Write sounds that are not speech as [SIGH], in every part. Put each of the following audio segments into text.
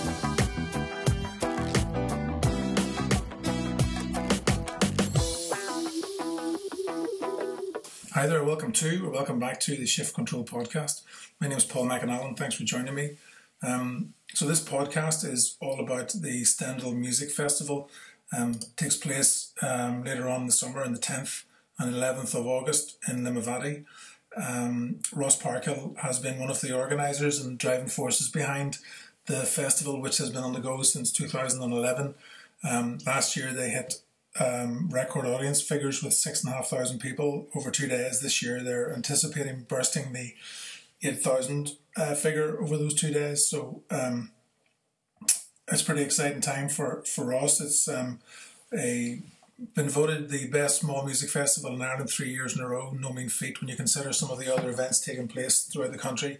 Hi there, welcome to or welcome back to the Shift Control podcast. My name is Paul McAnallen. Thanks for joining me. Um, so this podcast is all about the Stendhal Music Festival. Um, takes place um, later on in the summer on the 10th and 11th of August in Limavady. Um, Ross Parkhill has been one of the organisers and driving forces behind the festival, which has been on the go since 2011. Um, last year they hit um, record audience figures with six and a half thousand people over two days. This year, they're anticipating bursting the eight thousand uh, figure over those two days. So um, it's pretty exciting time for for us. It's um, a been voted the best small music festival in Ireland three years in a row. No mean feat when you consider some of the other events taking place throughout the country.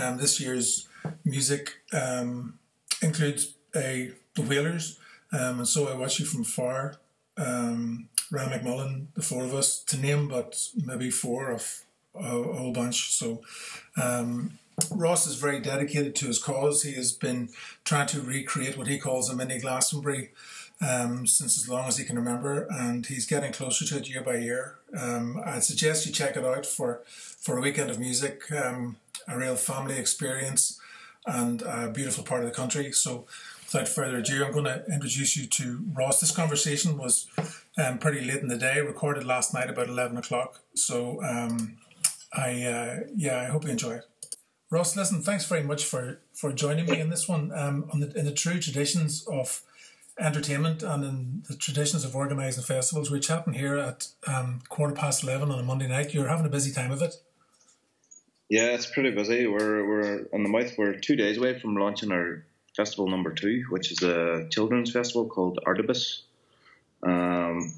Um, this year's music um, includes a the Wailers, um, and so I watch you from afar. um, Ryan McMullen, the four of us, to name but maybe four of a, a whole bunch. So um, Ross is very dedicated to his cause. He has been trying to recreate what he calls a mini Glastonbury um, since as long as he can remember, and he's getting closer to it year by year. Um, I'd suggest you check it out for, for a weekend of music, um, a real family experience, and a beautiful part of the country. So without further ado, I'm going to introduce you to Ross. This conversation was um, pretty late in the day, recorded last night about 11 o'clock. So, um, I uh, yeah, I hope you enjoy it. Ross, listen, thanks very much for, for joining me in this one. Um, on the, in the true traditions of entertainment and in the traditions of organising festivals, which happen here at um, quarter past 11 on a Monday night. You're having a busy time of it. Yeah, it's pretty busy. We're, we're on the mouth. We're two days away from launching our festival number two, which is a children's festival called Artibus. Um,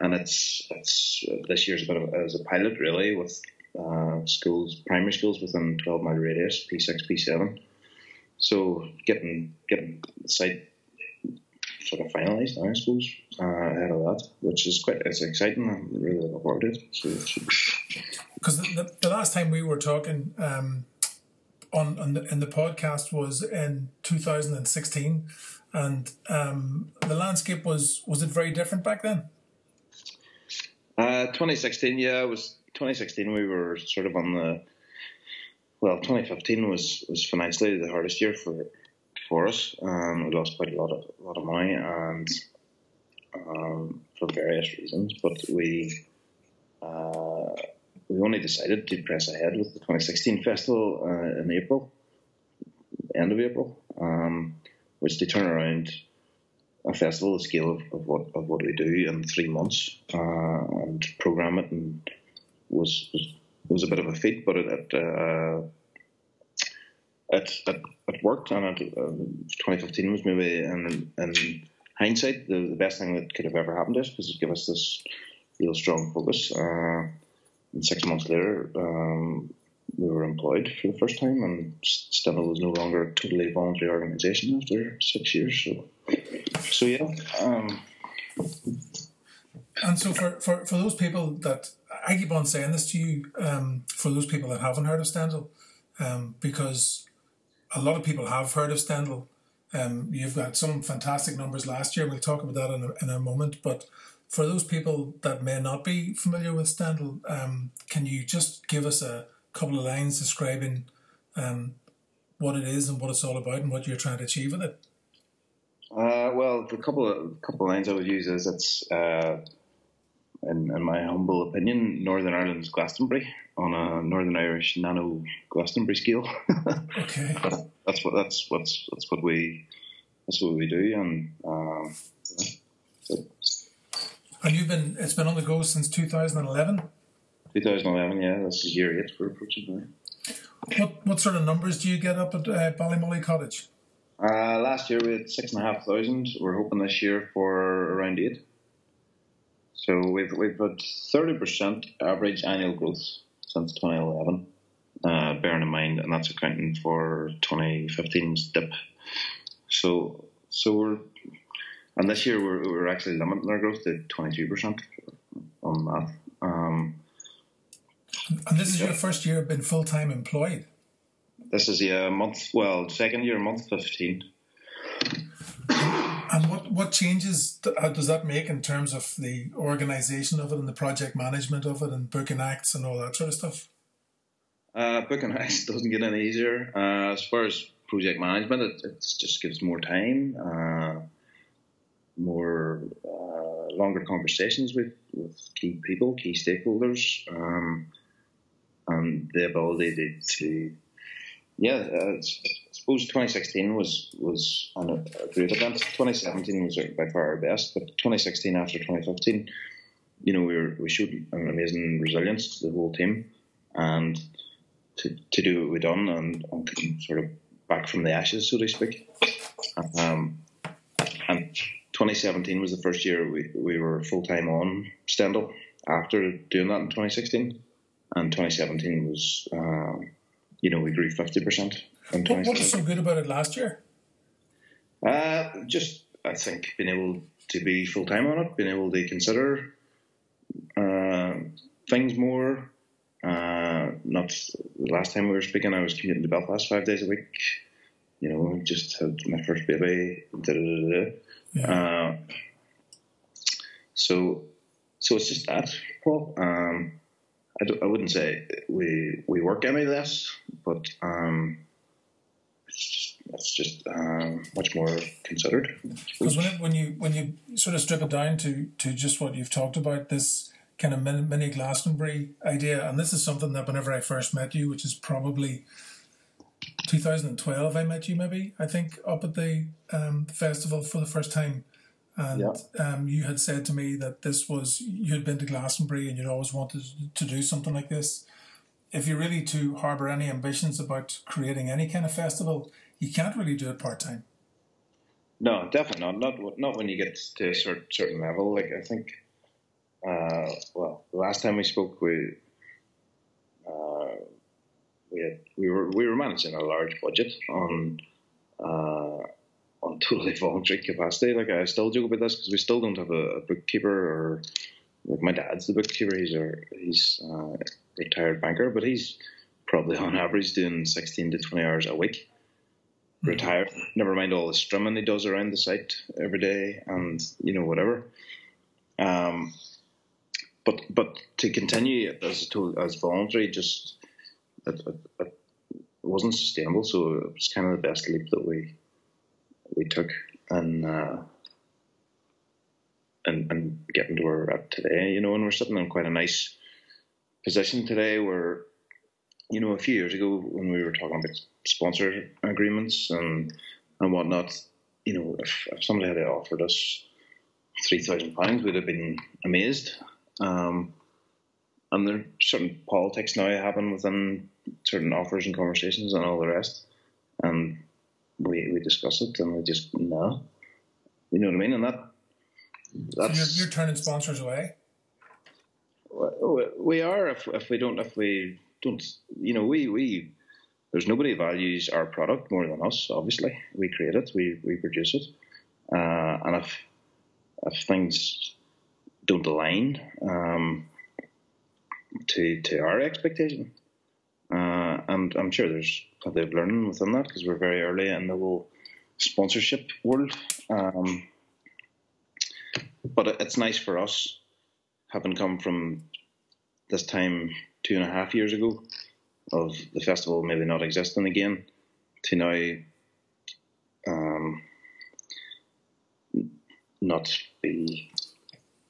and it's it's this year's a bit of as a pilot really with uh, schools, primary schools within 12 mile radius, P6, P7. So getting getting the site sort of finalised now, I suppose, uh, ahead of that, which is quite it's exciting. I'm really looking forward to it. So because the, the, the, last time we were talking. Um, on, on the, in the podcast was in 2016, and um, the landscape was was it very different back then? Uh, 2016, yeah, it was 2016. We were sort of on the well, 2015 was was financially the hardest year for for us. Um, we lost quite a lot of lot of money, and um, for various reasons, but we. Uh, we only decided to press ahead with the 2016 festival uh, in April, end of April, um, which to turn around a festival the scale of, of, what of what we do in three months uh, and program it and was, was was a bit of a feat, but it it, it, worked and it, uh, 2015 was maybe in, in hindsight the, the, best thing that could have ever happened to us because it gave us this real strong focus. Uh, and six months later, um, we were employed for the first time, and Stendhal was no longer a totally voluntary organisation after six years. So, so yeah. Um, and so, for, for, for those people that I keep on saying this to you, um, for those people that haven't heard of Stendhal, um, because a lot of people have heard of Stendhal. Um, you've got some fantastic numbers last year. We'll talk about that in a, in a moment, but for those people that may not be familiar with Stendhal, um, can you just give us a couple of lines describing um, what it is and what it's all about and what you're trying to achieve with it? Uh, well, the couple of couple of lines I would use is it's, uh, in, in, my humble opinion, Northern Ireland's Glastonbury on a Northern Irish nano Glastonbury scale. [LAUGHS] okay, that's what that's what's that's what we that's what we do, and um, yeah, and you've been, it's been on the go since 2011? 2011, yeah. This is year eight for approaching now. What, what sort of numbers do you get up at uh, Ballymully Cottage? Uh, last year we had six and a half thousand. We're hoping this year for around eight. So we've we've had thirty percent average annual growth since 2011. Uh, bearing in mind, and that's accounting for 2015's dip. So so we're and this year we're, we're actually limiting our growth to 22% on that. Um, and this is yeah. your first year of being full time employed? This is yeah, month. Well, second year, month fifteen. And what, what changes uh, does that make in terms of the organisation of it and the project management of it and booking acts and all that sort of stuff? Uh, booking acts [LAUGHS] doesn't get any easier. Uh, as far as project management, it, it just gives more time, uh, more uh, longer conversations with, with key people, key stakeholders, um, and the ability to, yeah, uh, suppose 2016 was was a great event. 2017 was by far our best, but 2016 after 2015, you know, we were we showed an amazing resilience the whole team, and to, to do what we done and, and sort of back from the ashes, so to speak. Um, and 2017 was the first year we, we were full time on Stendhal after doing that in 2016, and 2017 was, uh, you know, we grew 50%. What, what was so good about it last year? Uh, just, I think, being able to be full time on it, being able to consider uh, things more. Uh, not the last time we were speaking, I was commuting to Belfast five days a week. You know, just had my first baby. Da, da, da, yeah. uh, so, so it's just that, Paul. Um, I, I, wouldn't say we we work any less, but um, that's just um, much more considered. Because when, when you when you sort of strip it down to to just what you've talked about, this kind of mini Glastonbury idea, and this is something that whenever I first met you, which is probably 2012, I met you maybe I think up at the um, festival for the first time. And yeah. um, you had said to me that this was you had been to Glastonbury and you'd always wanted to do something like this. If you're really to harbour any ambitions about creating any kind of festival, you can't really do it part time. No, definitely not. Not not when you get to a certain certain level. Like I think, uh, well, the last time we spoke, we uh, we had we were we were managing a large budget on uh, on [LAUGHS] totally voluntary capacity. Like I still joke about this because we still don't have a, a, bookkeeper or like my dad's the bookkeeper. He's a he's a retired banker, but he's probably on average doing sixteen to twenty hours a week retired. Never mind all the strumming he does around the site every day, and you know whatever. Um, but but to continue as as voluntary, just it, it, it, wasn't sustainable. So it was kind of the best leap that we we took, and uh, and and getting to where we're at today. You know, and we're sitting in quite a nice position today where you know, a few years ago when we were talking about sponsor agreements and and whatnot, you know, if, if somebody had offered us three thousand pounds, we'd have been amazed. Um, and there are certain politics now happen within certain offers and conversations and all the rest, and we we discuss it and we just no, you know what I mean, and that so you're, you're turning sponsors away. We are if if we don't if we don't you know we we there's nobody values our product more than us. Obviously, we create it, we we produce it, uh, and if if things don't align um, to to our expectation, uh, and I'm sure there's plenty of learning within that because we're very early in the whole sponsorship world. Um, but it's nice for us having come from this time two and a half years ago of the festival maybe not existing again to now um, not be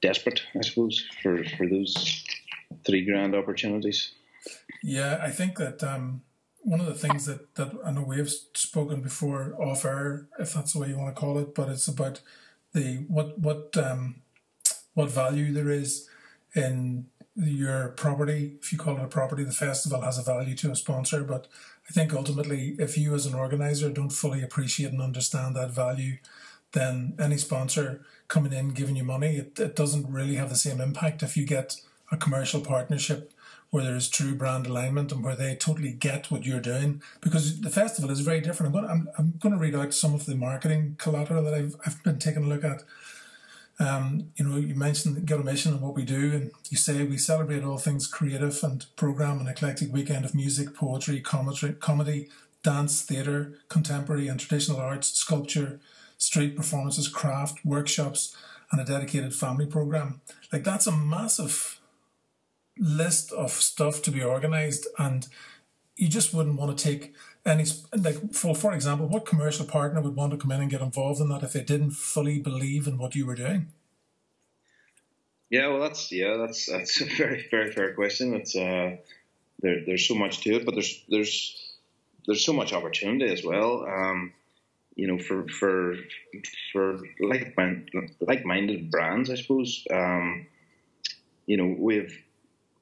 desperate, I suppose, for, for those three grand opportunities. Yeah, I think that um, one of the things that, that I know we have spoken before off air, if that's the way you want to call it, but it's about the what what um, what value there is in your property, if you call it a property, the festival has a value to a sponsor. But I think ultimately, if you as an organizer don't fully appreciate and understand that value, then any sponsor coming in giving you money, it, it doesn't really have the same impact if you get a commercial partnership where there's true brand alignment and where they totally get what you're doing. Because the festival is very different. I'm going to, I'm, I'm going to read out some of the marketing collateral that I've, I've been taking a look at. Um, you know, you mentioned Get a Mission and what we do, and you say we celebrate all things creative and program an eclectic weekend of music, poetry, comedy dance, theatre, contemporary and traditional arts, sculpture, street performances, craft, workshops, and a dedicated family program. Like that's a massive list of stuff to be organized, and you just wouldn't want to take any like for for example, what commercial partner would want to come in and get involved in that if they didn't fully believe in what you were doing? Yeah, well, that's yeah, that's that's a very very fair question. It's uh, there, there's so much to it, but there's there's there's so much opportunity as well. Um, you know, for for for like like minded brands, I suppose. Um, you know, we've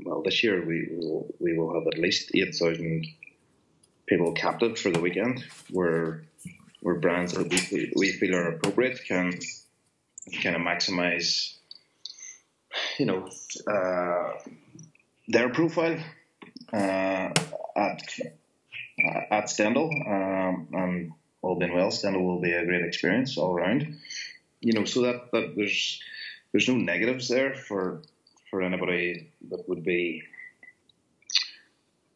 well this year we will we will have at least eight thousand people captive for the weekend, where where brands that we we feel are appropriate can kind of maximize, you know, uh, their profile uh, at at Stendhal, um, and all being well, Stendhal will be a great experience all around. You know, so that, that there's there's no negatives there for for anybody that would be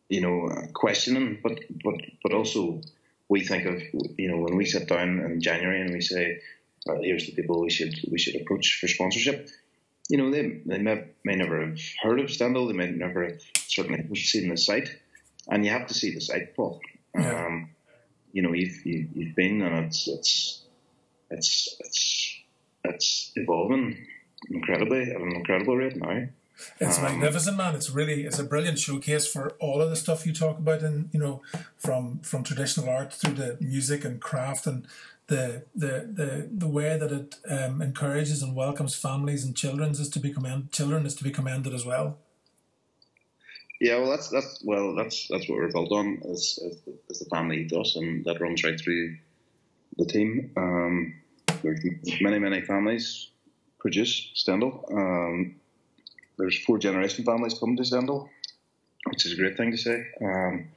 you know questioning, but but but also we think of you know when we sit down in January and we say, well, here's the people we should we should approach for sponsorship. You know, they they may, may never have heard of Stendhal, they may never have certainly seen the site, and you have to see the site, Paul. Yeah. Um, you know, you've, you, have been and it's, it's, it's, it's, it's evolving incredibly at an incredible rate now. It's um, magnificent, man. It's really it's a brilliant showcase for all of the stuff you talk about, and you know, from from traditional art through the music and craft, and the the the, the way that it um, encourages and welcomes families and children is to be commend, children is to be commended as well. Yeah, well, that's that's well, that's that's what we're built on as, as, the, as the family ethos, and that runs right through the team. Um, there's many many families produce Stendhal. Um, there's four generation families come to Stendhal, which is a great thing to say. Um,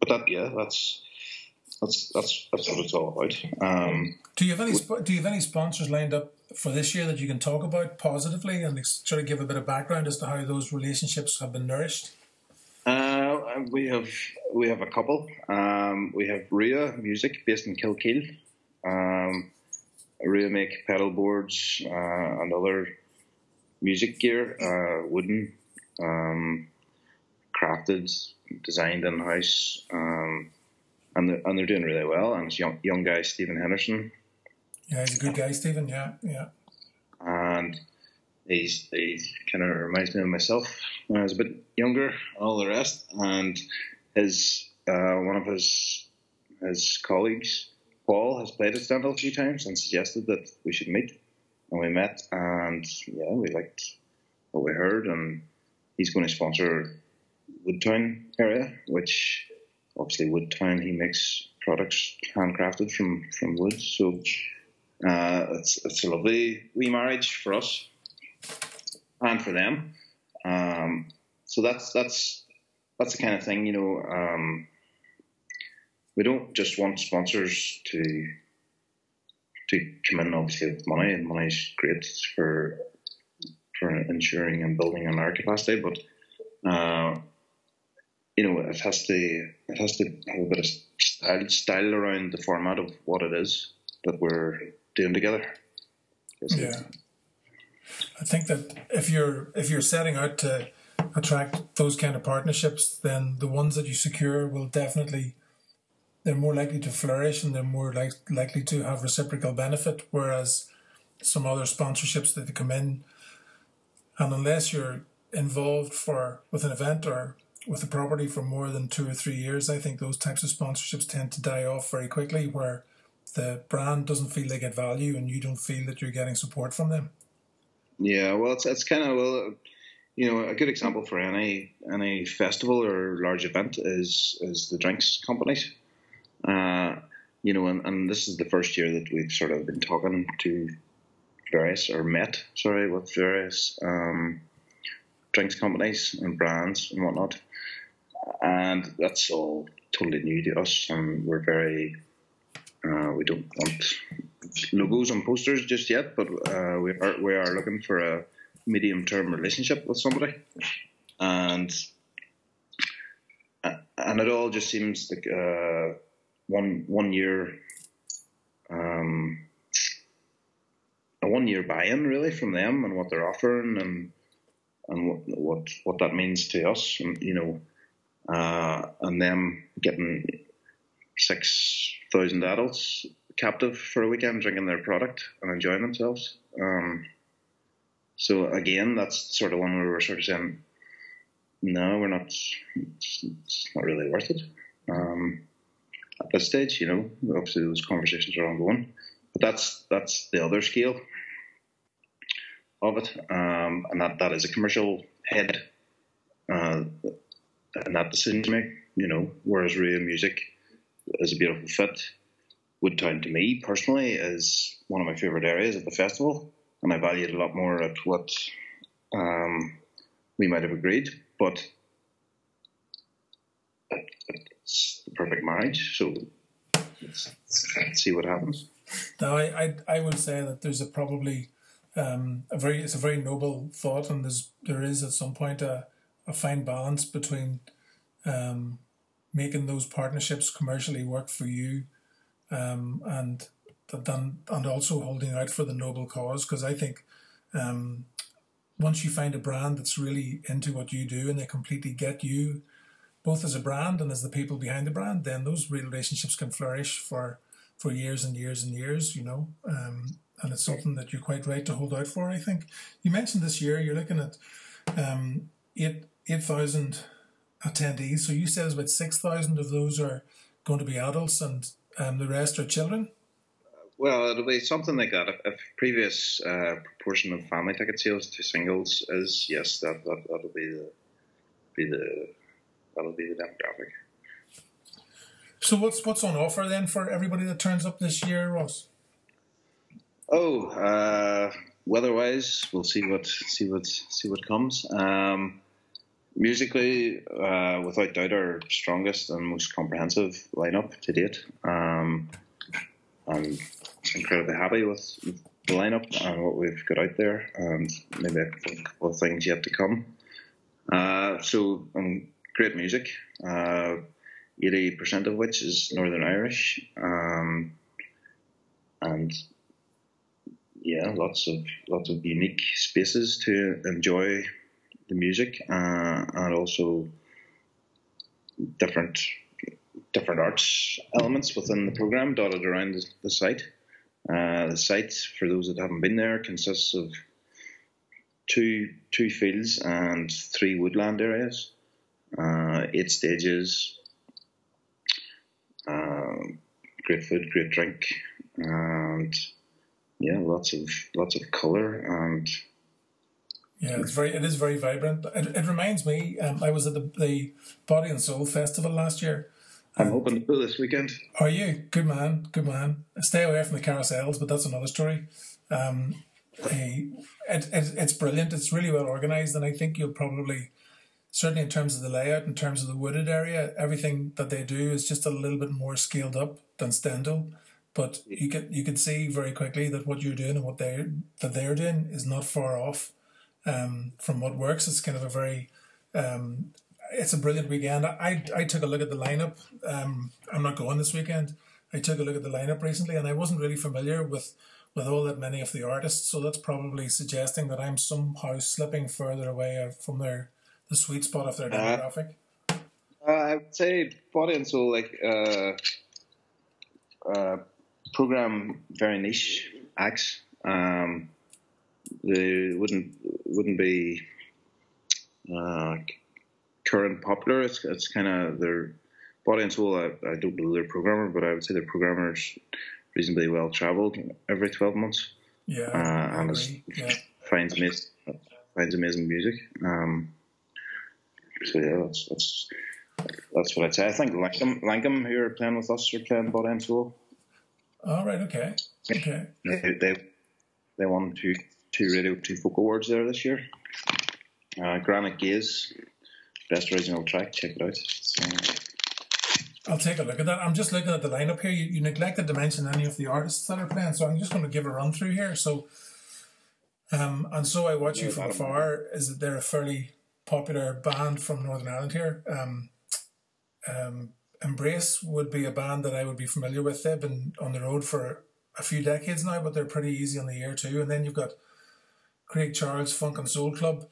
but that yeah, that's that's that's that's what it's all about. Um, do you have any do you have any sponsors lined up for this year that you can talk about positively and sort of give a bit of background as to how those relationships have been nourished? Uh, we have we have a couple. Um, we have Ria Music based in Kilkeel. Um, Ria make pedal boards uh, and other music gear, uh, wooden, um, crafted, designed in house, um, and they're, and they're doing really well. And it's young young guy Stephen Henderson yeah, he's a good guy, Stephen. Yeah, yeah. And he's he kind of reminds me of myself when I was a bit younger, all the rest. And his uh, one of his his colleagues, Paul, has played at Stendhal a few times and suggested that we should meet. And we met, and yeah, we liked what we heard. And he's going to sponsor Woodtown area, which obviously Woodtown he makes products handcrafted from from wood. So uh, it's it's a lovely wee marriage for us and for them. Um, so that's that's that's the kind of thing you know. Um, we don't just want sponsors to to come in obviously with money, and money is great for for ensuring and building on our capacity, but uh, you know it has to it has to have a bit of style style around the format of what it is that we're doing together. Yeah, I think that if you're if you're setting out to attract those kind of partnerships, then the ones that you secure will definitely they're more likely to flourish and they're more like, likely to have reciprocal benefit. Whereas some other sponsorships that come in, and unless you're involved for with an event or with a property for more than two or three years, I think those types of sponsorships tend to die off very quickly. Where the brand doesn't feel they get value and you don't feel that you're getting support from them. Yeah, well, it's it's kind of well, you know, a good example for any any festival or large event is is the drinks companies. Uh, you know, and, and this is the first year that we've sort of been talking to various or met, sorry, with various um, drinks companies and brands and whatnot, and that's all totally new to us, and we're very uh, we don't want logos on posters just yet, but uh, we are we are looking for a medium term relationship with somebody, and uh, and it all just seems like uh, one one year, um, a one year buy-in really from them and what they're offering and and what what, what that means to us, and you know, uh, and them getting six thousand adults captive for a weekend drinking their product and enjoying themselves. Um, so again, that's sort of one where we're sort of saying, no, we're not. It's, it's not really worth it. Um, at this stage, you know, obviously those conversations are ongoing, but that's that's the other scale of it, um, and that that is a commercial head, uh, and that decision to make, you know. Whereas Ria Music is a beautiful fit. Woodtown to me personally is one of my favourite areas of the festival, and I value it a lot more at what um, we might have agreed. But perfect marriage, so let's, let's see what happens. Now, I, I I would say that there's a probably um, a very it's a very noble thought, and there's there is at some point a, a fine balance between um, making those partnerships commercially work for you, um, and then and also holding out for the noble cause. Because I think um, once you find a brand that's really into what you do and they completely get you, both as a brand and as the people behind the brand, then those real relationships can flourish for for years and years and years. You know. Um, and it's something that you're quite right to hold out for. I think you mentioned this year you're looking at um, eight eight thousand attendees. So you said about six thousand of those are going to be adults, and um, the rest are children. Well, it'll be something like that. If, if previous uh, proportion of family ticket sales to singles is yes, that, that that'll be the be the that'll be the demographic. So what's what's on offer then for everybody that turns up this year, Ross? Oh, uh, weather-wise, we'll see what see what see what comes. Um, musically, uh, without doubt, our strongest and most comprehensive lineup to date. Um, I'm incredibly happy with, with, the lineup and what we've got out there, and maybe a couple of things yet to come. Uh, so, um, great music. Uh, eighty percent of which is Northern Irish, um, and yeah, lots of lots of unique spaces to enjoy the music, uh, and also different different arts elements within the program dotted around the, the site. Uh, the site, for those that haven't been there, consists of two two fields and three woodland areas, uh, eight stages, uh, great food, great drink, and yeah, lots of lots of color and yeah, it's very it is very vibrant. It, it reminds me. Um, I was at the, the Body and Soul Festival last year. I'm hoping to go this weekend. Are you good man? Good man. Stay away from the carousels, but that's another story. Um, it, it, it's brilliant. It's really well organized, and I think you'll probably certainly in terms of the layout, in terms of the wooded area, everything that they do is just a little bit more scaled up than Stendhal. But you can you can see very quickly that what you're doing and what they that they're doing is not far off um, from what works. It's kind of a very um, it's a brilliant weekend. I I took a look at the lineup. Um, I'm not going this weekend. I took a look at the lineup recently, and I wasn't really familiar with with all that many of the artists. So that's probably suggesting that I'm somehow slipping further away from their the sweet spot of their uh, demographic. Uh, I would say Body and Soul, like uh, uh, program very niche acts. Um, they wouldn't wouldn't be uh, current popular. It's it's kind of their body and soul. I, I don't know their programmer, but I would say their programmer's reasonably well travelled every twelve months. Yeah, uh, and yeah. finds amazing finds amazing music. Um, so yeah, that's that's that's what I'd say. I think Lankum, Lankum who are playing with us are playing body and soul. All right. Okay. Okay. They they, they won two two radio two folk awards there this year. Uh, Granite Gaze, best original track. Check it out. So, I'll take a look at that. I'm just looking at the lineup here. You, you neglected to mention any of the artists that are playing, so I'm just going to give a run through here. So, um, and so I watch yeah, you from afar. Is that they're a fairly popular band from Northern Ireland here? Um, um, Embrace would be a band that I would be familiar with. They've been on the road for a few decades now, but they're pretty easy on the ear too. And then you've got Craig Charles Funk and Soul Club,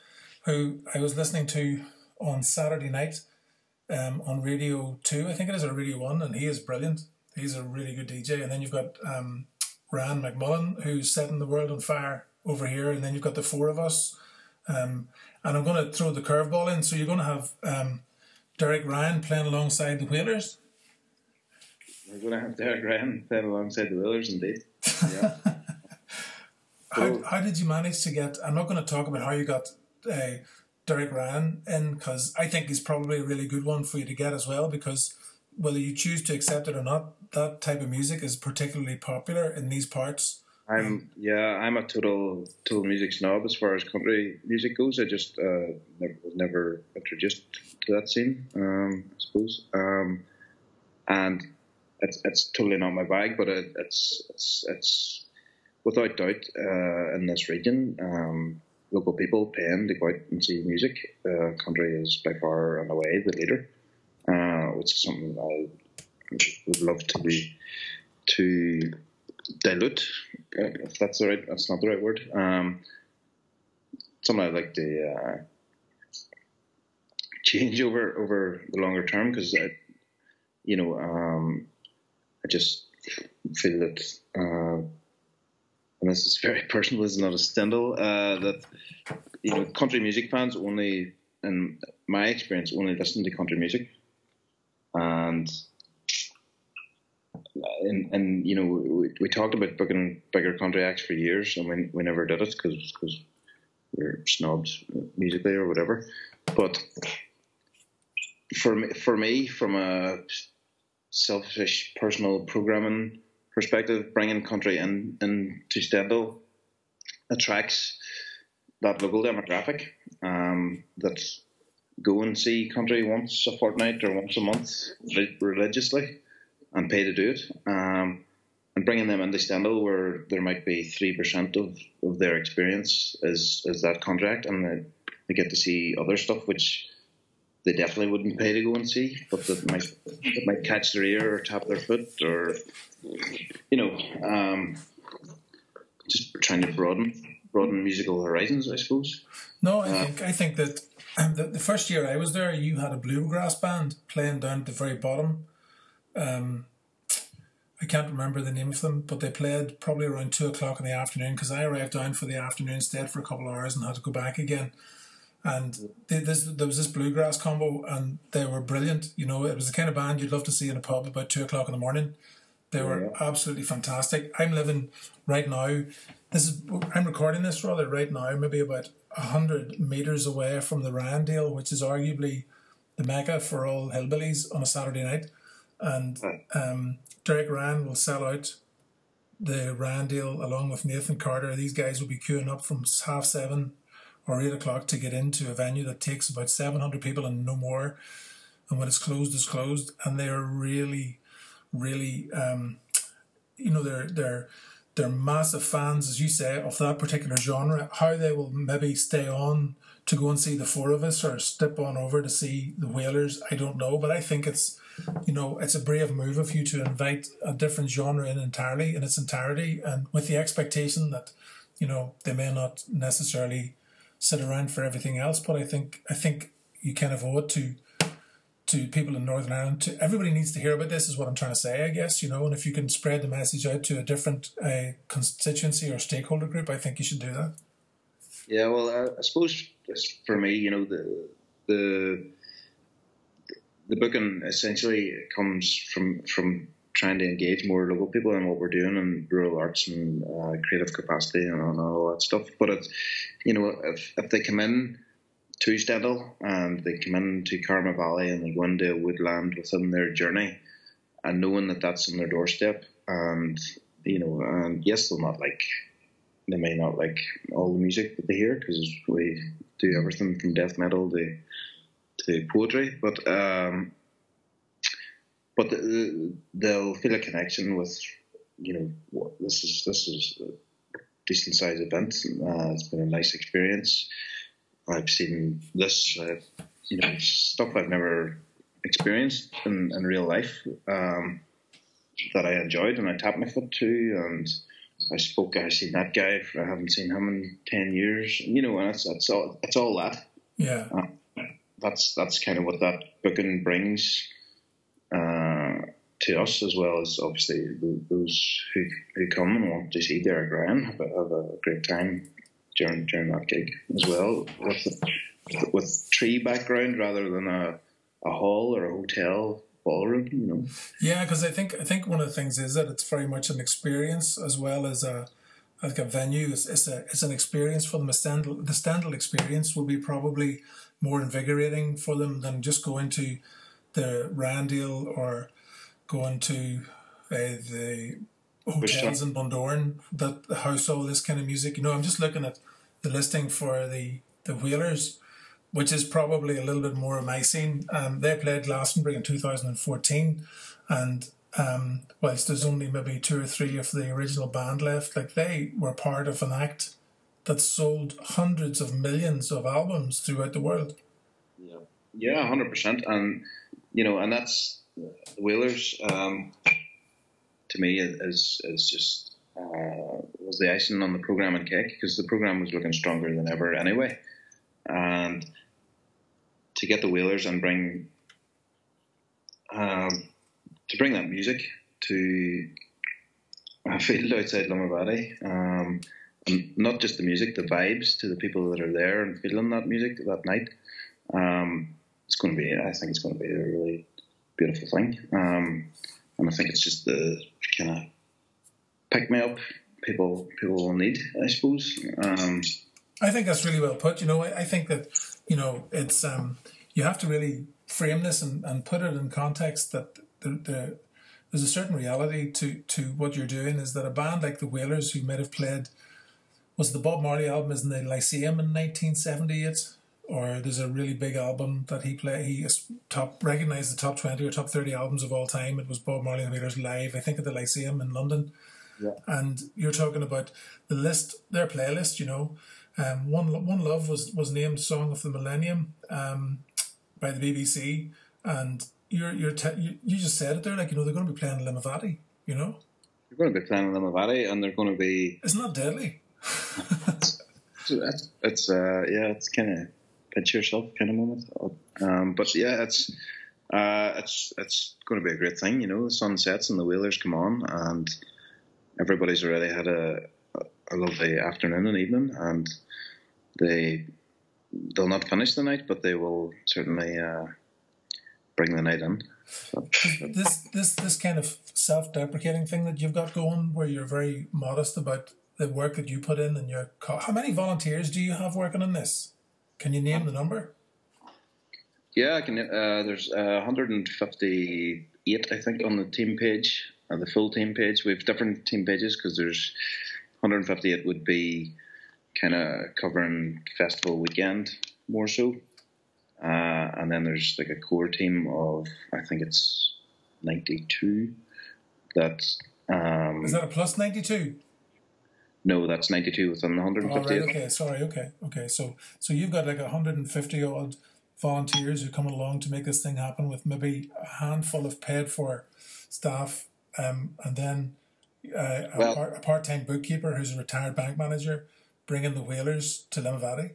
who I was listening to on Saturday night um, on Radio 2. I think it is, or Radio 1, and he is brilliant. He's a really good DJ. And then you've got um, Ryan McMullen, who's setting the world on fire over here. And then you've got the four of us. Um, and I'm going to throw the curveball in. So you're going to have um, Derek Ryan playing alongside the Wailers. We're going to have Derek Ryan playing alongside the Wailers, indeed. [LAUGHS] Yeah. how, how did you manage to get? I'm not going to talk about how you got uh, Derek Ryan in because I think he's probably a really good one for you to get as well because whether you choose to accept it or not, that type of music is particularly popular in these parts. I'm yeah, I'm a total total music snob as far as country music goes. I just uh, never, was never introduced to that scene, um, I suppose. Um, and it's it's totally not my bag, but it, it's it's it's without doubt uh, in this region. Um, local people paying to go out and see music. Uh, country is by far and away the leader, uh, which is something I would love to be to dilute, if that's the right, that's not the right word. Um, something I'd like to uh, change over over the longer term because you know um, I just feel that uh, and this is very [LAUGHS] personal, this is not a Stendhal, uh, that you know, country music fans only, in my experience, only listen to country music, and and, and you know, we, we talked about booking bigger country acts for years, and we, we never did it because because we're snobs musically or whatever. But for me, for me, from a selfish personal programming perspective, bringing country in into Stendhal attracts that local demographic um, that go and see country once a fortnight or once a month religiously and pay to do it. Um, and bringing them into Stendhal where there might be 3% of, of their experience is, is that contract and they, they get to see other stuff which they definitely wouldn't pay to go and see, but that might that might catch their ear or tap their foot or you know, um, just trying to broaden broaden musical horizons, I suppose. No, I uh, think I think that um, [CLEARS THROAT] the, the, first year I was there, you had a bluegrass band playing down at the very bottom. Um, I can't remember the name of them, but they played probably around two o'clock in the afternoon because I arrived down for the afternoon, stayed for a couple of hours, and had to go back again and they, this, there was this bluegrass combo, and they were brilliant. You know, it was the kind of band you'd love to see in a pub about two o'clock in the morning. They yeah. were absolutely fantastic. I'm living right now. This is I'm recording this rather right now, maybe about hundred meters away from the Randale, which is arguably the mecca for all hillbillies on a Saturday night. And um, Derek Ryan will sell out the Randale along with Nathan Carter. These guys will be queuing up from half seven or eight o'clock to get into a venue that takes about 700 people and no more. And when it's closed, it's closed. And they're really, really, um, you know, they're, they're, they're massive fans, as you say, of that particular genre. How they will maybe stay on to go and see the four of us or step on over to see the Wailers, I don't know. But I think it's, you know, it's a brave move of you to invite a different genre in entirely in its entirety, and with the expectation that, you know, they may not necessarily sit around for everything else. But I think I think you kind of owe it to to people in Northern Ireland. To everybody needs to hear about this. Is what I'm trying to say. I guess you know, and if you can spread the message out to a different uh, constituency or stakeholder group, I think you should do that. Yeah, well, I, I suppose for me, you know, the the the booking essentially comes from from trying to engage more local people in what we're doing in rural arts and uh, creative capacity and, and, all that stuff. But it's, you know, if, if they come in to Stendhal and they come in to Karma Valley and they go into woodland within their journey and knowing that that's on their doorstep and, you know, and yes, they'll not like, they may not like all the music that they hear because we do everything from death metal to, to poetry, but, um, but they'll feel a connection with, you know, what, this is this is a decent sized event. Uh, it's been a nice experience. I've seen this, uh, you know, stuff I've never experienced in, in real life um, that I enjoyed and I tapped my foot to and I spoke I seen that guy I haven't seen him in ten years you know and it's, it's all it's all that yeah uh, that's that's kind of what that booking brings uh, to us as well as obviously those who, who come and want to see Derek Ryan have a, have a great time during during that gig as well with with tree background rather than a a hall or a hotel ballroom, you know. Yeah, because I think I think one of the things is that it's very much an experience as well as a like a venue. It's, it's a it's an experience for them. Stendhal, the Stendhal experience will be probably more invigorating for them than just going to the Randale or going to uh, the hotels in Bundoran that house all this kind of music. You know, I'm just looking at the listing for the the Wailers which is probably a little bit more of my scene. Um, they played Glastonbury in 2014, and um, whilst there's only maybe two or three of the original band left, like they were part of an act that sold hundreds of millions of albums throughout the world. Yeah, yeah, hundred percent, and you know, and that's the Wailers. Um, to me, is is just uh, was the icing on the program and cake because the program was looking stronger than ever anyway, and to get the Wailers and bring um, to bring that music to a field [LAUGHS] outside Limavady. Um, and not just the music, the vibes to the people that are there and feeling that music that night. Um, it's going to be, I think it's going to be a really beautiful thing. Um, and I think it's just the kind of pick me up people people will need, I suppose. Um, I think that's really well put. You know, I, I think that you know it's um, you have to really frame this and, and put it in context that the, the there's a certain reality to to what you're doing. Is that a band like the Wailers who might have played was the Bob Marley album is in the Lyceum in 1978, or there's a really big album that he played. He is top recognized the top 20 or top 30 albums of all time. It was Bob Marley and the Wailers live, I think, at the Lyceum in London. Yeah. And you're talking about the list, their playlist. You know, um, one One Love was was named Song of the Millennium um, by the BBC, and you're you're te- you, you just said it there, like you know they're going to be playing Limavady, you know. They're going to be playing Limavady, and they're going to be. Isn't that deadly? [LAUGHS] it's, it's uh yeah, it's kind of pinch yourself kind of moment. Um, but yeah, it's uh, it's it's going to be a great thing. You know, the sun sets and the Wailers come on, and everybody's already had a a lovely afternoon and evening, and they they'll not finish the night, but they will certainly uh, bring the night in. This this this kind of self-deprecating thing that you've got going, where you're very modest about the work that you put in, and your co- how many volunteers do you have working on this? Can you name the number? Yeah, I can. Uh, there's uh, 158, I think, on the team page, uh, the full team page. We have different team pages because there's 158 would be kind of covering festival weekend more so. Uh, and then there's like a core team of, I think it's 92. That's. Um, Is that a plus 92? No, that's 92 within the 150. Oh, right, okay, sorry, okay, okay. So, so you've got like 150 odd volunteers who come along to make this thing happen with maybe a handful of paid for staff, um, and then uh, a, well, part, a part-time bookkeeper who's a retired bank manager bringing the Wailers to Limavady.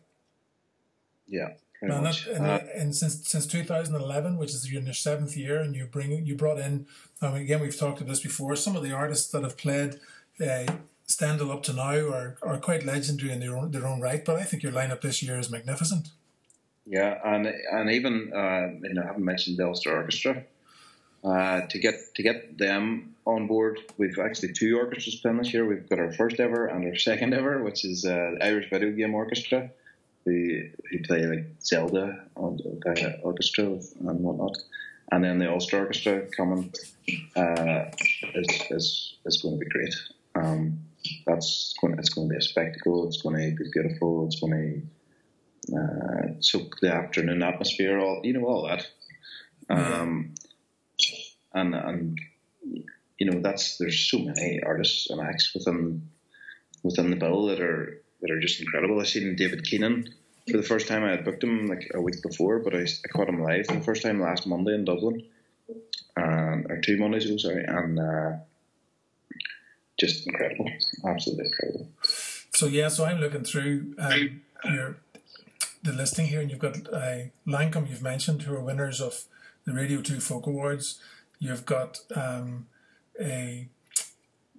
Yeah. Man, that, and, uh, and, since since 2011, which is your seventh year, and you bring you brought in. I mean, again, we've talked about this before. Some of the artists that have played uh, Stendhal up to now are, are quite legendary in their own their own right. But I think your lineup this year is magnificent. Yeah, and and even uh, you know I haven't mentioned the Ulster Orchestra. Uh, to get to get them on board, we've actually two orchestras playing this year. We've got our first ever and our [LAUGHS] second ever, which is uh, Irish Video Game Orchestra, who who play like Zelda on the orchestra and whatnot. And then the Ulster Orchestra coming uh, is, is is going to be great. Um, that's going. It's going to be a spectacle. It's going to be beautiful. It's going to uh, soak the afternoon atmosphere. All you know, all that. Um, and and you know that's there's so many artists and acts within within the bill that are that are just incredible. I've seen David Keenan for the first time, I had booked him like a week before, but I, I caught him live for the first time last Monday in Dublin, and, or two Mondays ago, sorry, and uh, just incredible, absolutely incredible. So yeah, so I'm looking through um, your the listing here, and you've got uh, Lankum. You've mentioned who are winners of the Radio Two Folk Awards. You've got um, a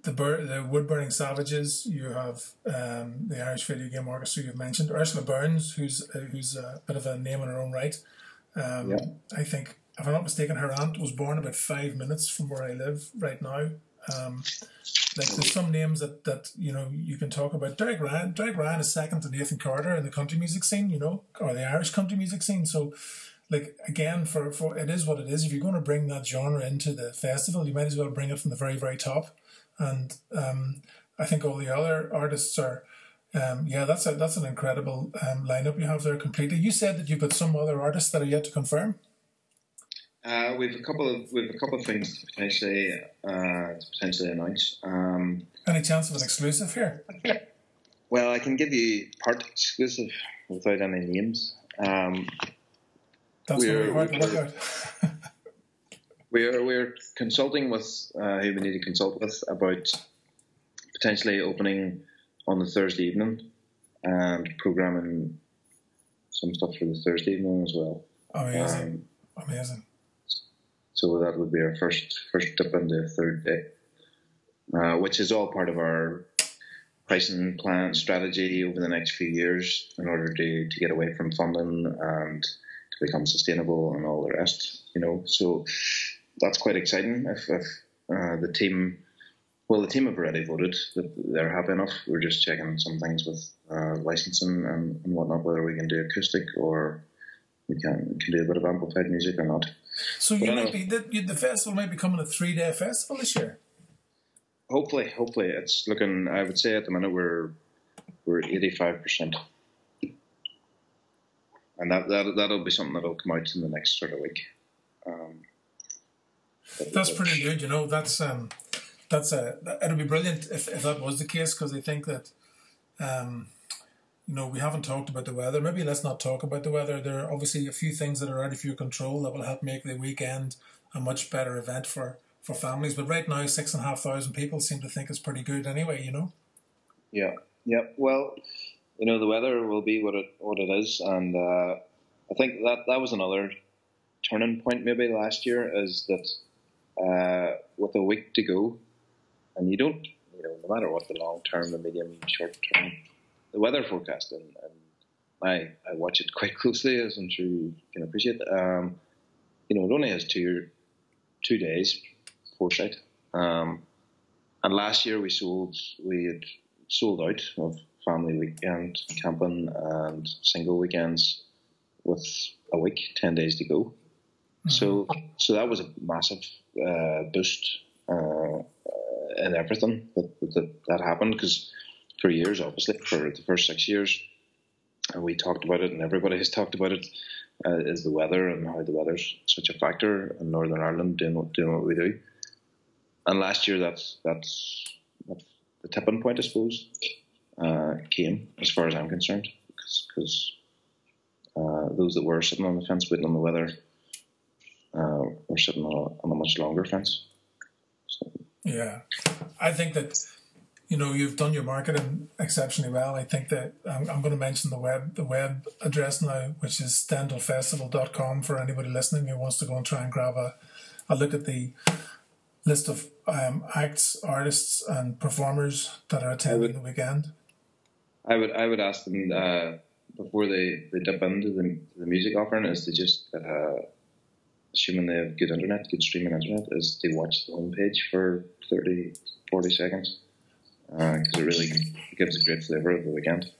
the Bur- the Wood Burning Savages. You have um, the Irish Video Game Orchestra. You've mentioned Ursula Burns, who's uh, who's a bit of a name in her own right. Um, Yeah. I think, if I'm not mistaken, her aunt was born about five minutes from where I live right now. Um, like there's some names that, that you know you can talk about. Derek Ryan, Derek Ryan is second to Nathan Carter in the country music scene, you know, or the Irish country music scene. So, like again, for for it is what it is. If you're going to bring that genre into the festival, you might as well bring it from the very very top. And um, I think all the other artists are. Um, yeah, that's a that's an incredible um, lineup you have there completely. You said that you've got some other artists that are yet to confirm. Uh, we've a couple of we've a couple of things to potentially uh, to potentially announce. Um, Any chance of an exclusive here? well, I can give you part exclusive without any names. Um, That's We're- very hard to work out. [LAUGHS] We're we're consulting with uh, who we need to consult with about potentially opening on the Thursday evening and programming some stuff for the Thursday evening as well. Amazing, Um, amazing. So that would be our first first dip into third day, uh, which is all part of our pricing plan strategy over the next few years in order to, to get away from funding and to become sustainable and all the rest. You know, so that's quite exciting. If, if uh, the team, well, the team have already voted that they're happy enough. We're just checking some things with uh, licensing and, and whatnot, whether we can do acoustic or we can can do a bit of amplified music or not. So you might be the, you- the festival might be coming a three day festival this year. Hopefully, hopefully, it's looking. I would say at the minute we're we're eighty five percent, and that that that'll be something that'll come out in the next sort of week. Um, That's pretty good. You know, that's um, that's a it'll be brilliant if, if that was the case because I think that um, you know we haven't talked about the weather. Maybe let's not talk about the weather. There are obviously a few things that are out of your control that will help make the weekend a much better event for for families. But right now, six and a half thousand people seem to think it's pretty good anyway. You know. Yeah, yeah. Well, you know, the weather will be what it what it is, and uh, I think that that was another turning point maybe last year is that uh, with a week to go, and you don't, you know, no matter what the long term, the medium, short term, the weather forecast, and, and I I watch it quite [LAUGHS] closely, as I'm sure you can appreciate. Um, you know, it only has two two days foresight. Um, and last year we sold we had sold out of family weekend camping and single weekends with a week, ten days to go. So so that was a massive uh, boost uh, uh, in everything that that, that happened because for years, obviously, for the first six years, and we talked about it, and everybody has talked about it, uh, is the weather and how the weather's such a factor in Northern Ireland doing what, doing what we do. And last year, that's that's, that's the tipping point, I suppose, uh, came as far as I'm concerned, because uh, those that were sitting on the fence waiting on the weather uh, were sitting on a, on a much longer fence. So, Yeah, I think that you know you've done your marketing exceptionally well. I think that I'm, I'm going to mention the web the web address now, which is stendhalfestival.com for anybody listening who wants to go and try and grab a, a look at the list of um, acts, artists, and performers that are attending the weekend. I would I would ask them uh, before they, they dip into the, the music offering is to just uh, assuming they have good internet, good streaming internet, is to watch the homepage for 30, 40 seconds because it really gives a great flavour of the weekend.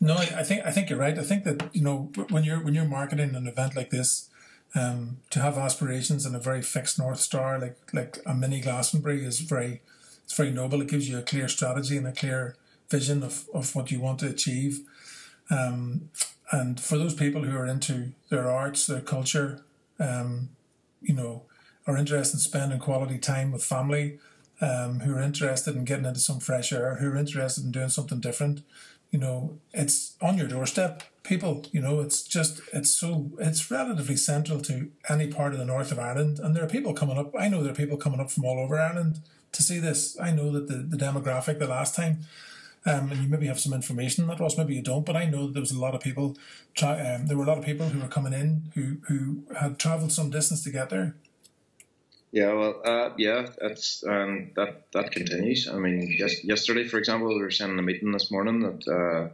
No, I, I think I think you're right. I think that you know when you're when you're marketing an event like this, um, to have aspirations and a very fixed north star like like a mini Glastonbury is very it's very noble. It gives you a clear strategy and a clear vision of, of what you want to achieve. Um, and for those people who are into their arts, their culture, um, you know, are interested in spending quality time with family, um, who are interested in getting into some fresh air, who are interested in doing something different. You know, it's on your doorstep. People, you know, it's just it's so it's relatively central to any part of the north of Ireland, and there are people coming up. I know there are people coming up from all over Ireland to see this. I know that the, the demographic the last time um, and you maybe have some information that, was, Maybe you don't, but I know that there was a lot of people. Try, um, there were a lot of people who were coming in who who had travelled some distance to get there. Yeah, well, uh, yeah, that's um, that that continues. I mean, yes, yesterday, for example, we were in a meeting this morning that uh,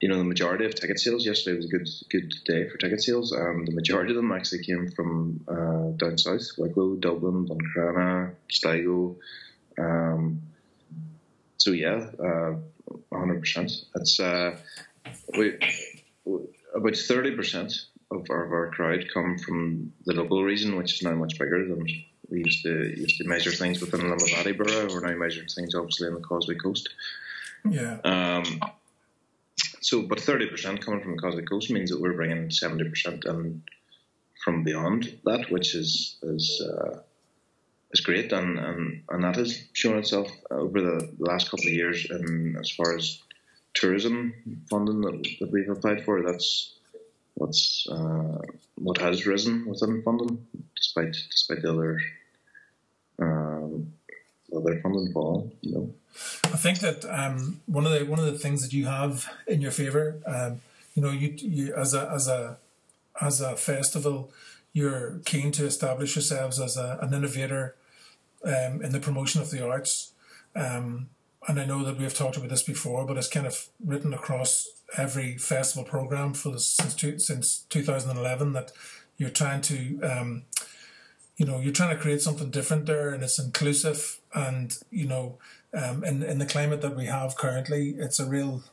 you know the majority of ticket sales yesterday was a good good day for ticket sales. Um, the majority of them actually came from uh, down south, Wicklow, Dublin, Buncrana, Sligo. Um, so yeah, uh, hundred percent. It's uh, we, about thirty percent of our, of our crowd come from the local region, which is now much bigger than we used to used to measure things within the Limavady borough. We're now measuring things obviously on the Causeway Coast. Yeah. Um, so, but thirty percent coming from the Causeway Coast means that we're bringing seventy percent in from beyond that, which is is uh, is great, and, and, and that has shown itself over the last couple of years. And as far as tourism funding that, that we've applied for, that's what's uh, what has risen within funding, despite despite the other um, other funding fall. You know, I think that um, one of the one of the things that you have in your favour, um, you know, you you as a as a as a festival you're keen to establish yourselves as a, an innovator um, in the promotion of the arts. Um, and I know that we've talked about this before, but it's kind of written across every festival program for the, since two, since 2011 that you're trying to, um, you know, you're trying to create something different there, and it's inclusive. And you know, um, in in the climate that we have currently, it's a real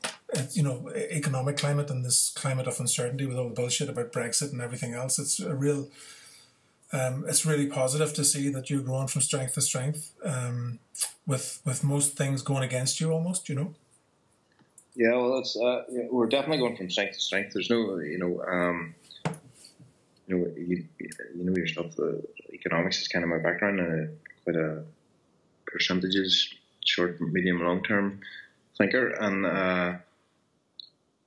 you know, economic climate and this climate of uncertainty with all the bullshit about Brexit and everything else. It's a real, um, it's really positive to see that you're growing from strength to strength, um, with with most things going against you almost. You know. Yeah, well, it's uh, we're definitely going from strength to strength. There's no, you know, um, you know, you, you know yourself. The economics is kind of my background, and quite a percentages, short, medium, long term thinker, and uh,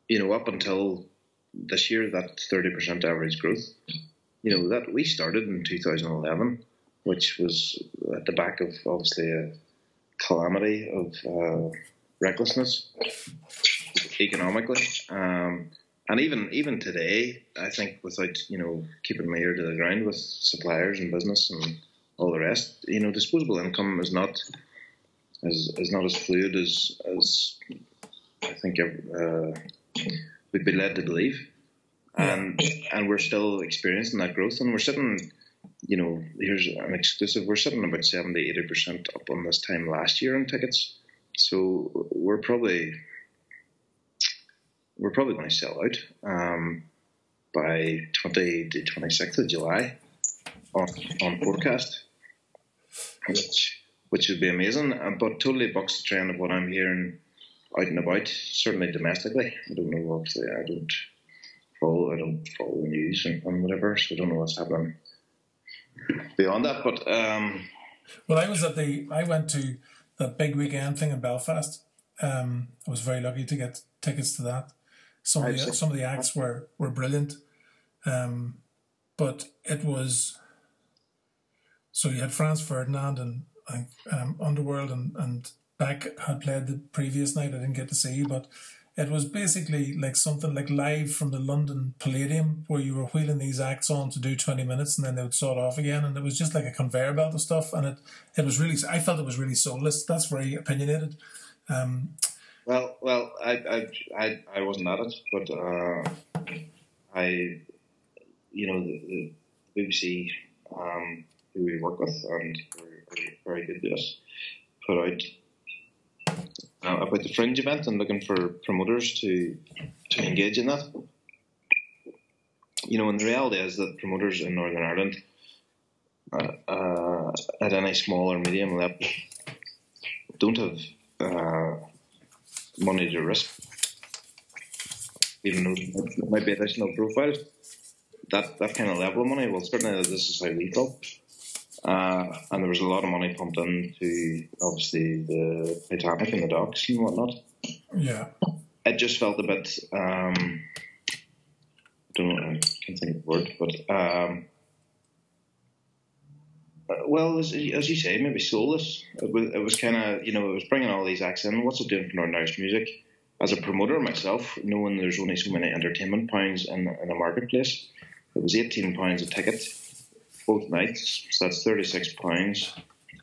you know, up until this year, that 30% average growth, you know, that we started in 2011, which was at the back of obviously a calamity of uh, recklessness economically. Um, and even even today, I think without you know keeping my ear to the ground with suppliers and business and all the rest, you know, disposable income is not is, is not as fluid as as I think uh, we'd be led to believe. [LAUGHS] And and we're still experiencing that growth, and we're sitting, you know, here's an exclusive. We're sitting about 70, 80 percent up on this time last year in tickets. So we're probably we're probably going to sell out um, by 20 to 26th of July on, on forecast, which which would be amazing. But totally bucks the trend of what I'm hearing out and about, certainly domestically. I don't know, obviously, I don't follow, I don't follow the news and, and whatever, so I don't know what's happening beyond that. But um, well, I was at the, I went to the big weekend thing in Belfast. Um, I was very lucky to get tickets to that. Some of the, some of the acts were were brilliant, um, but it was. So you had Franz Ferdinand and um, Underworld and and Beck had played the previous night. I didn't get to see, but it was basically like something like live from the London Palladium, where you were wheeling these acts on to do twenty minutes, and then they would it off again, and it was just like a conveyor belt of stuff. And it it was really, I felt it was really soulless. That's very opinionated. Um, well, well, I I I, I wasn't at it, but uh, I, you know, the, the BBC um, who we work with and are very good to us put out uh, about the fringe event and looking for promoters to to engage in that. You know, and the reality is that promoters in Northern Ireland, uh, uh, at any small or medium level, don't have uh, money to risk. Even though there might be additional profiles, that that kind of level of money. Well, certainly this is how we felt, Uh, and there was a lot of money pumped into obviously the Titanic and the docks and whatnot. Yeah. It just felt a bit. Um, I don't know. I can't think of the word, but um, uh, well, as, as, you say, maybe soulless. It was, it was kind of you know it was bringing all these acts in. What's it doing for Northern Irish music? As a promoter myself, knowing there's only so many entertainment pounds in, in a marketplace, it was eighteen pounds a ticket both nights. So that's thirty six pounds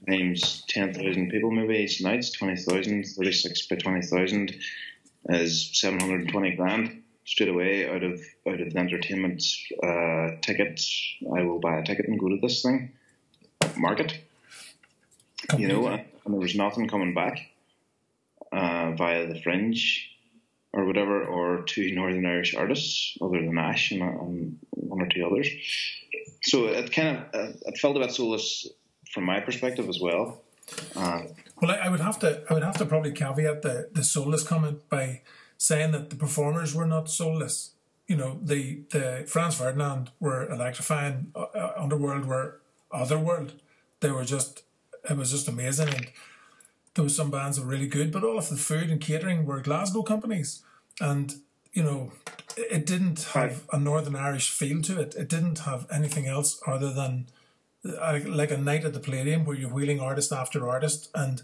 times ten thousand people maybe each night. Twenty thousand. Thirty six by twenty thousand is seven hundred and twenty grand straight away out of out of the entertainment uh, ticket. I will buy a ticket and go to this thing market. You know, and, and there was nothing coming back uh, via the Fringe or whatever, or two Northern Irish artists other than Ash and, and one or two others. So it kind of uh, it felt a bit soulless from my perspective as well. Uh, well, I, I, would have to I would have to probably caveat the the soulless comment by saying that the performers were not soulless. You know, the the Franz Ferdinand were electrifying, uh, uh Underworld were Otherworld. They were just it was just amazing, and there was some bands that were really good, but all of the food and catering were Glasgow companies, and you know, it didn't have a Northern Irish feel to it. It didn't have anything else other than uh, like a night at the Palladium where you're wheeling artist after artist. And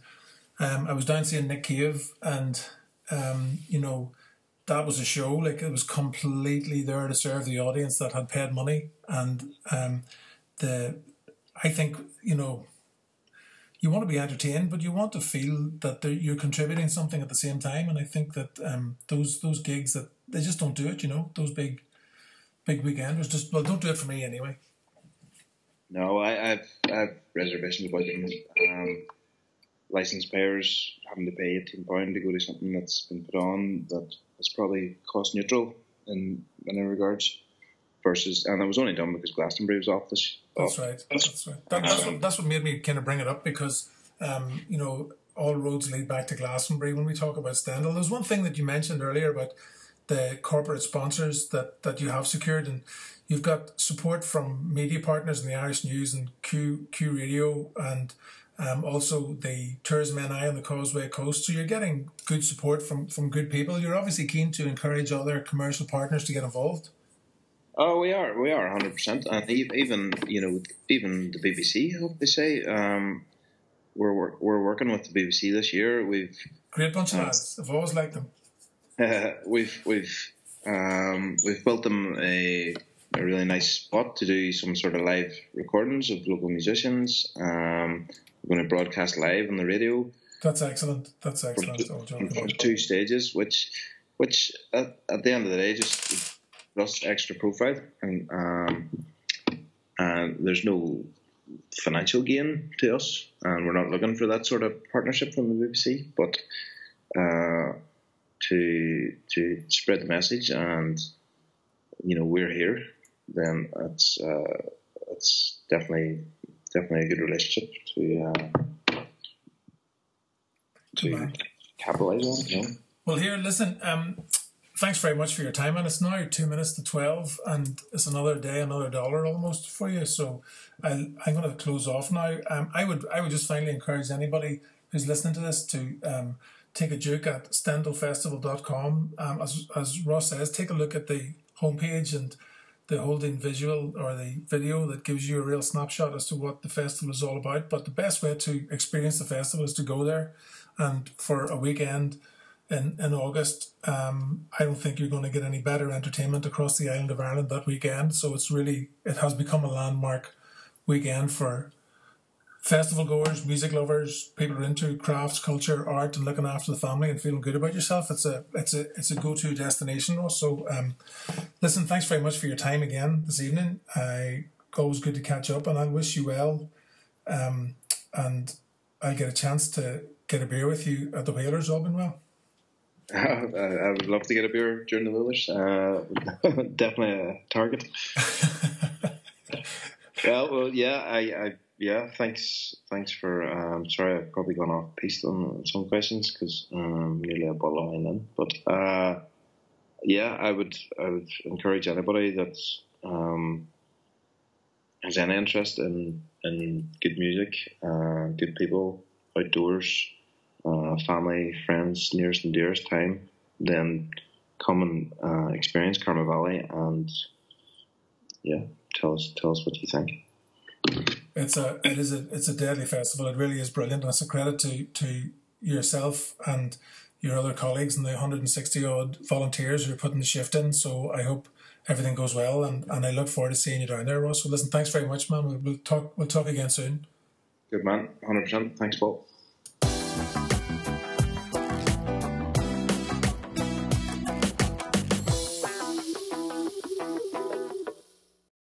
um, I was down seeing Nick Cave, and um, you know, that was a show. Like it was completely there to serve the audience that had paid money, and um, the I think you know you want to be entertained, but you want to feel that you're contributing something at the same time. And I think that um, those those gigs that they just don't do it. You know, those big big weekenders just well don't do it for me anyway. No, I, have I have reservations about them. Um, license payers having to pay eighteen pound to go to something that's been put on that is probably cost neutral in many regards versus, and it was only done because Glastonbury was off this. That's right. That's right. That, that's, what, that's what made me kind of bring it up because, um, you know, all roads lead back to Glastonbury when we talk about Stendhal. There's one thing that you mentioned earlier about the corporate sponsors that, that you have secured, and you've got support from media partners in the Irish News and Q Q Radio and um, also the Tourism NI on the Causeway Coast. So you're getting good support from, from good people. You're obviously keen to encourage other commercial partners to get involved. Oh, we are, we are, hundred percent, and even you know, even the BBC, I hope they say, um, we're we're working with the BBC this year. We've great bunch of lads. I've always liked them. Uh, [LAUGHS] we've we've um, we've built them a a really nice spot to do some sort of live recordings of local musicians. Um, we're going to broadcast live on the radio. That's excellent. That's excellent. Two stages, which which at, at the end of the day just plus extra profile, and um, and there's no financial gain to us, and we're not looking for that sort of partnership from the BBC, but uh, to to spread the message, and you know we're here, then it's uh, it's definitely definitely a good relationship to uh, to capitalize on. You know? Well, here, listen. Um, thanks very much for your time. And it's now two minutes to 12, and it's another day, another dollar almost for you. So i am going to close off now. Um, I would I would just finally encourage anybody who's listening to this to um, take a look at stendhalfestival.com. Um, as, as Ross says, take a look at the homepage and the holding visual or the video that gives you a real snapshot as to what the festival is all about. But the best way to experience the festival is to go there and for a weekend in, in August. Um, I don't think you're going to get any better entertainment across the island of Ireland that weekend. So it's really, it has become a landmark weekend for festival goers, music lovers, people who are into crafts, culture, art, and looking after the family and feeling good about yourself. It's a it's a it's a go to destination. Also, um, listen, thanks very much for your time again this evening. I always good to catch up, and I wish you well. Um, and I'll get a chance to get a beer with you at the Wailers. All been well. [LAUGHS] I would love to get a beer during the Wailers. Uh, [LAUGHS] definitely a target. [LAUGHS] well, well, yeah, I, I, yeah, thanks, thanks for. Um, sorry, I've probably gone off piste on some questions because um, nearly a ball line in. But uh, yeah, I would, I would encourage anybody that um, has any interest in in good music, uh, good people, outdoors, uh, family, friends, nearest and dearest time, then come and uh, experience Carmel Valley and yeah, tell us tell us what you think. It's a it is a it's a deadly festival. It really is brilliant, and it's a credit to to yourself and your other colleagues and the 160 odd volunteers who are putting the shift in. So I hope everything goes well, and, and I look forward to seeing you down there, Ross. So listen, thanks very much, man. We'll, we'll talk we'll talk again soon. Good man, hundred percent. Thanks, Paul.